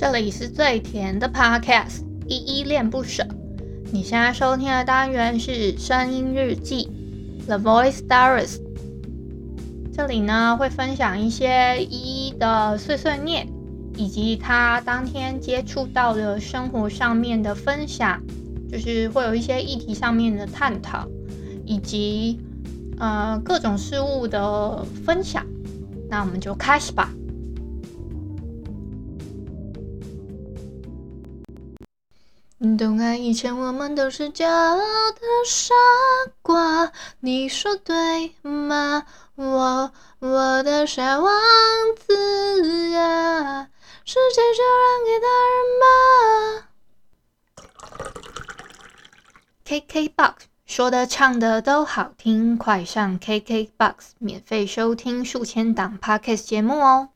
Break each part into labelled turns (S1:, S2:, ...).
S1: 这里是最甜的 Podcast，依依恋不舍。你现在收听的单元是声音日记 The Voice Diaries。这里呢会分享一些依依的碎碎念，以及他当天接触到的生活上面的分享，就是会有一些议题上面的探讨，以及呃各种事物的分享。那我们就开始吧。懂爱以前我们都是骄傲的傻瓜，你说对吗？我我的傻王子啊，世界就让给大人吧。KKBOX 说的唱的都好听，快上 KKBOX 免费收听数千档 Podcast 节目哦！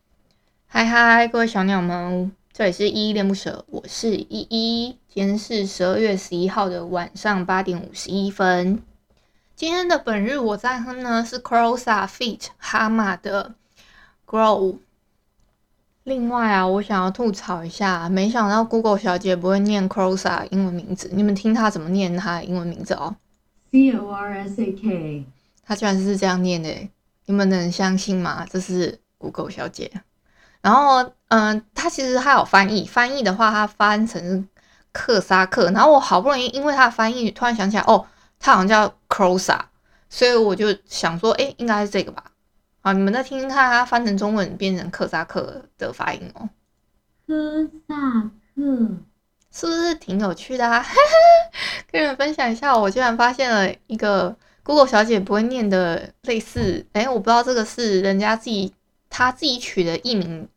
S1: 嗨嗨，各位小鸟们。这里是依依恋不舍，我是依依。今天是十二月十一号的晚上八点五十一分。今天的本日我在哼呢是 Crossa feat 哈马的 Grow。另外啊，我想要吐槽一下，没想到 Google 小姐不会念 Crossa 英文名字，你们听她怎么念她的英文名字哦？C O R S A K。她居然是这样念的，你们能相信吗？这是 Google 小姐。然后，嗯、呃，他其实还有翻译，翻译的话，它翻成克萨克。然后我好不容易因为它的翻译，突然想起来，哦，它好像叫 Crozza，所以我就想说，哎，应该是这个吧？啊，你们再听听看，它翻成中文变成克萨克的发音哦。克萨克是不是挺有趣的啊？跟你们分享一下，我居然发现了一个 Google 小姐不会念的类似，哎，我不知道这个是人家自己他自己取的艺名。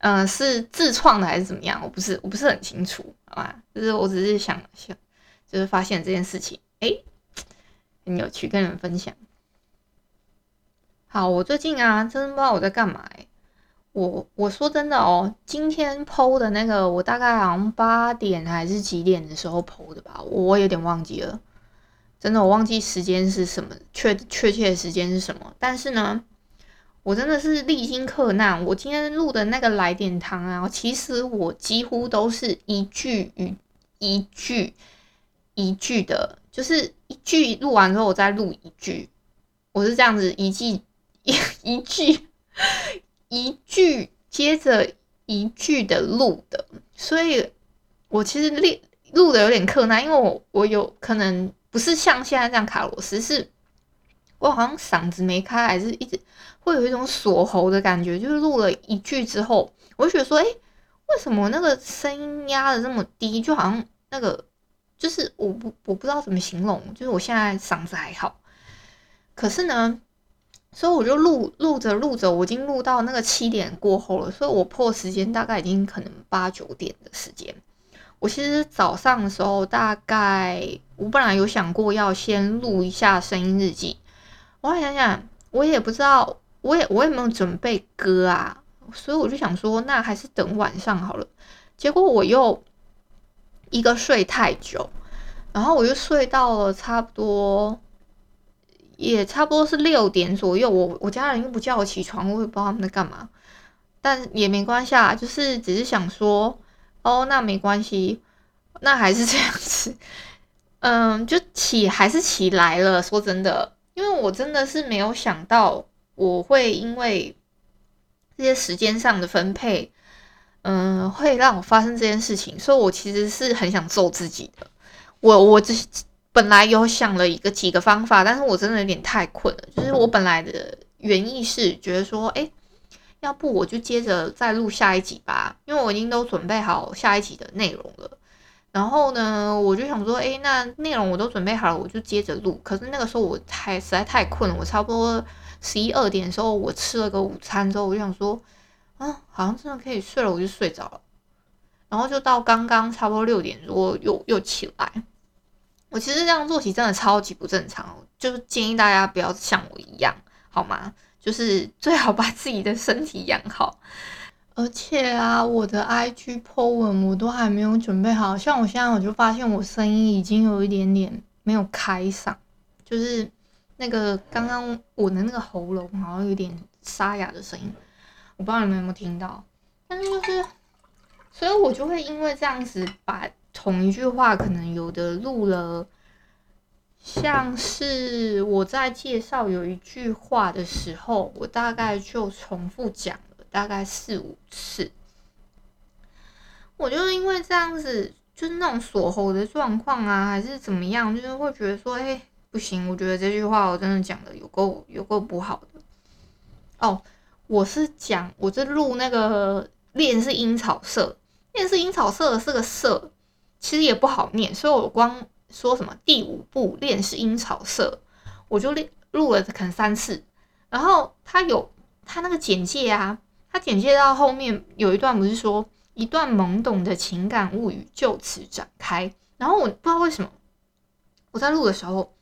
S1: 嗯、是自创的还是怎么样？我不是，我不是很清楚，好吧？就是我只是想想，就是发现这件事情，哎、很有趣，跟你们分享。好，我最近啊，真的不知道我在干嘛哎、我我说真的哦，今天剖的那个，我大概好像八点还是几点的时候剖的吧，我有点忘记了。真的，我忘记时间是什么，确确切的时间是什么，但是呢。我真的是历经克难。我今天录的那个来点糖啊，其实我几乎都是一句与一句一句的，就是一句录完之后我再录一句，我是这样子一句一一句一句接着一句的录的，所以我其实录录的有点克难，因为我我有可能不是像现在这样卡螺丝，是。我好像嗓子没开，还是一直会有一种锁喉的感觉。就是录了一句之后，我就觉得说，诶，为什么那个声音压的这么低？就好像那个，就是我不我不知道怎么形容。就是我现在嗓子还好，可是呢，所以我就录录着录着，我已经录到那个七点过后了。所以我破时间大概已经可能八九点的时间。我其实早上的时候，大概我本来有想过要先录一下声音日记。我想想，我也不知道，我也我也没有准备歌啊，所以我就想说，那还是等晚上好了。结果我又一个睡太久，然后我就睡到了差不多，也差不多是六点左右。我我家人又不叫我起床，我也不知道他们在干嘛，但也没关系啊，就是只是想说，哦，那没关系，那还是这样子，嗯，就起还是起来了。说真的。因为我真的是没有想到我会因为这些时间上的分配，嗯、会让我发生这件事情，所以我其实是很想揍自己的。我我只本来有想了一个几个方法，但是我真的有点太困了。就是我本来的原意是觉得说，哎，要不我就接着再录下一集吧，因为我已经都准备好下一集的内容了。然后呢，我就想说，诶，那内容我都准备好了，我就接着录。可是那个时候我太实在太困了，我差不多十一二点的时候，我吃了个午餐之后，我就想说，啊，好像真的可以睡了，我就睡着了。然后就到刚刚差不多六点多又又起来。我其实这样作息真的超级不正常，就是建议大家不要像我一样，好吗？就是最好把自己的身体养好。而且啊，我的 IG po 文我都还没有准备好，像我现在我就发现我声音已经有一点点没有开嗓，就是那个刚刚我的那个喉咙好像有点沙哑的声音，我不知道你们有没有听到，但是就是所以我就会因为这样子把同一句话可能有的录了，像是我在介绍有一句话的时候，我大概就重复讲大概四五次。我就是因为这样子，就是那种锁喉的状况啊，还是怎么样，就是会觉得说，哎，不行，我觉得这句话我真的讲的有够有够不好的。哦，我是讲，我是录那个恋是阴草色，恋是阴草色是个色，其实也不好念，所以我光说什么第五部恋是阴草色，我就录录了可能三次，然后他有他那个简介啊，他简介到后面有一段不是说。一段懵懂的情感物语就此展开，然后我不知道为什么我在录的时候，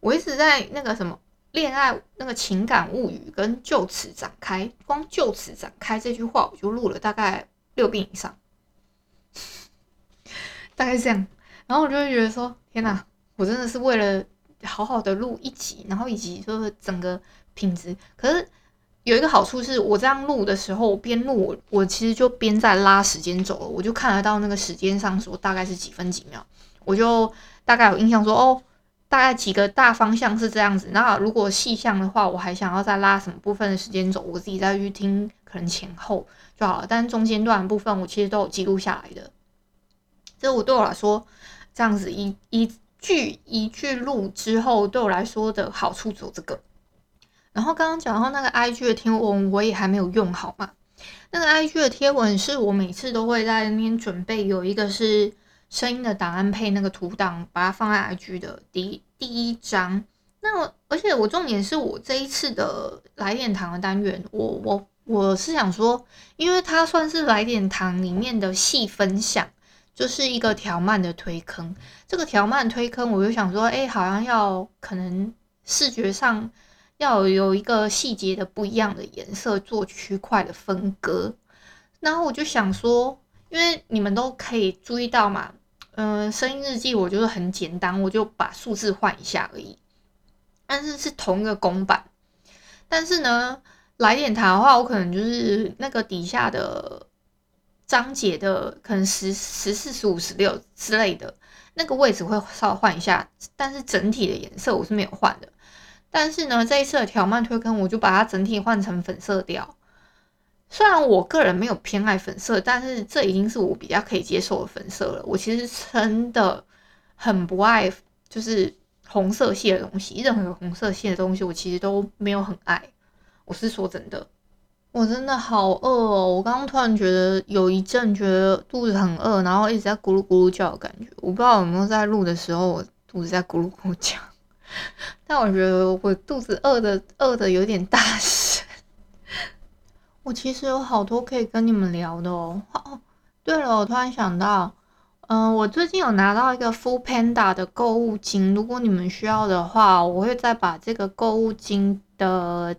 S1: 我一直在那个什么恋爱那个情感物语跟就此展开，光就此展开这句话我就录了大概六遍以上，大概是这样，然后我就会觉得说天哪，我真的是为了好好的录一集，然后以及说整个品质，可是。有一个好处是我这样录的时候，我边录我我其实就边在拉时间轴了，我就看得到那个时间上说大概是几分几秒，我就大概有印象说哦，大概几个大方向是这样子。那如果细项的话，我还想要再拉什么部分的时间轴，我自己再去听，可能前后就好了。但是中间段部分我其实都有记录下来的。这我对我来说，这样子一一句一句录之后，对我来说的好处只有这个。然后刚刚讲到那个 IG 的贴文，我也还没有用好嘛。那个 IG 的贴文是我每次都会在那边准备，有一个是声音的档案配那个图档，把它放在 IG 的第第一张。那而且我重点是我这一次的来点糖的单元，我我我是想说，因为它算是来点糖里面的细分享，就是一个条漫的推坑。这个条漫推坑，我就想说，哎，好像要可能视觉上。要有一个细节的不一样的颜色做区块的分割，然后我就想说，因为你们都可以注意到嘛，嗯、呃，声音日记我就是很简单，我就把数字换一下而已，但是是同一个公版，但是呢，来点糖的话，我可能就是那个底下的章节的可能十十四十五十六之类的那个位置会稍微换一下，但是整体的颜色我是没有换的。但是呢，这一次的条漫推坑，我就把它整体换成粉色调。虽然我个人没有偏爱粉色，但是这已经是我比较可以接受的粉色了。我其实真的很不爱，就是红色系的东西，任何红色系的东西，我其实都没有很爱。我是说真的，我真的好饿哦！我刚刚突然觉得有一阵觉得肚子很饿，然后一直在咕噜咕噜叫的感觉。我不知道有没有在录的时候，我肚子在咕噜咕噜叫。但我觉得我肚子饿的饿的有点大声。我其实有好多可以跟你们聊的哦。哦，对了，我突然想到，嗯、我最近有拿到一个 Full Panda 的购物金，如果你们需要的话，我会再把这个购物金的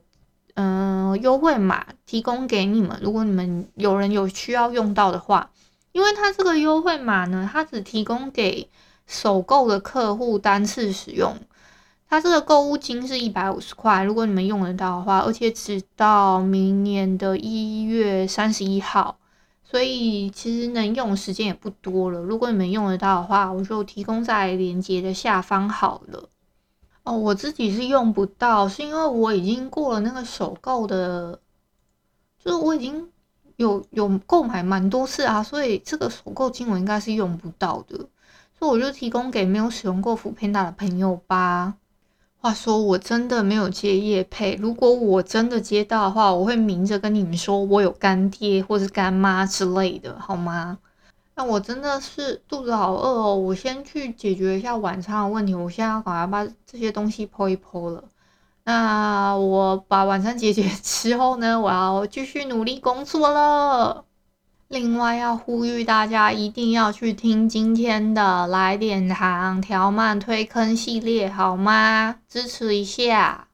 S1: 嗯、优惠码提供给你们。如果你们有人有需要用到的话，因为它这个优惠码呢，它只提供给首购的客户单次使用。它这个购物金是一百五十块，如果你们用得到的话，而且直到明年的一月三十一号，所以其实能用的时间也不多了。如果你们用得到的话，我就提供在链接的下方好了。哦，我自己是用不到，是因为我已经过了那个首购的，就是我已经有有购买蛮多次啊，所以这个首购金我应该是用不到的，所以我就提供给没有使用过福片大的朋友吧。话说我真的没有接业配，如果我真的接到的话，我会明着跟你们说，我有干爹或是干妈之类的，好吗？那我真的是肚子好饿哦，我先去解决一下晚餐的问题。我现在要赶快把这些东西剖一剖了。那我把晚餐解决 之后呢，我要继续努力工作了。另外要呼吁大家一定要去听今天的来点糖条漫推坑系列，好吗？支持一下。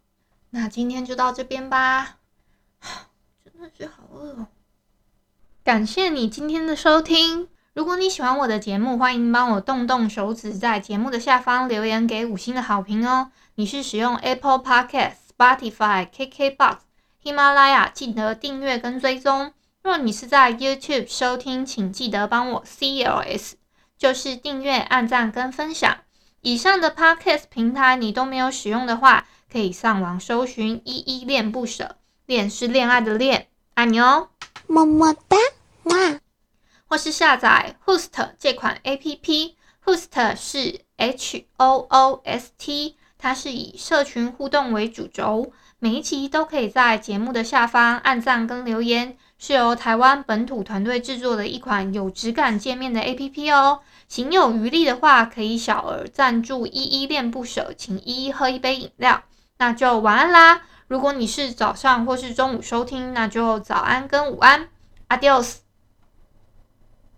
S1: 那今天就到这边吧。真的是好饿哦。感谢你今天的收听。如果你喜欢我的节目，欢迎帮我动动手指，在节目的下方留言给五星的好评哦。你是使用 Apple Podcast、Spotify、KKBox、喜马拉雅，记得订阅跟追踪。若你是在 YouTube 收听，请记得帮我 CLS，就是订阅、按赞跟分享。以上的 Podcast 平台你都没有使用的话，可以上网搜寻“依依恋不舍”，恋是恋爱的恋，爱你哦，么么哒，哇！或是下载 Hoost 这款 APP，Hoost 是 H O O S T，它是以社群互动为主轴，每一期都可以在节目的下方按赞跟留言，是由台湾本土团队制作的一款有质感界面的 APP 哦。行有余力的话，可以小额赞助依依恋不舍，请依依喝一杯饮料。那就晚安啦！如果你是早上或是中午收听，那就早安跟午安，Adios。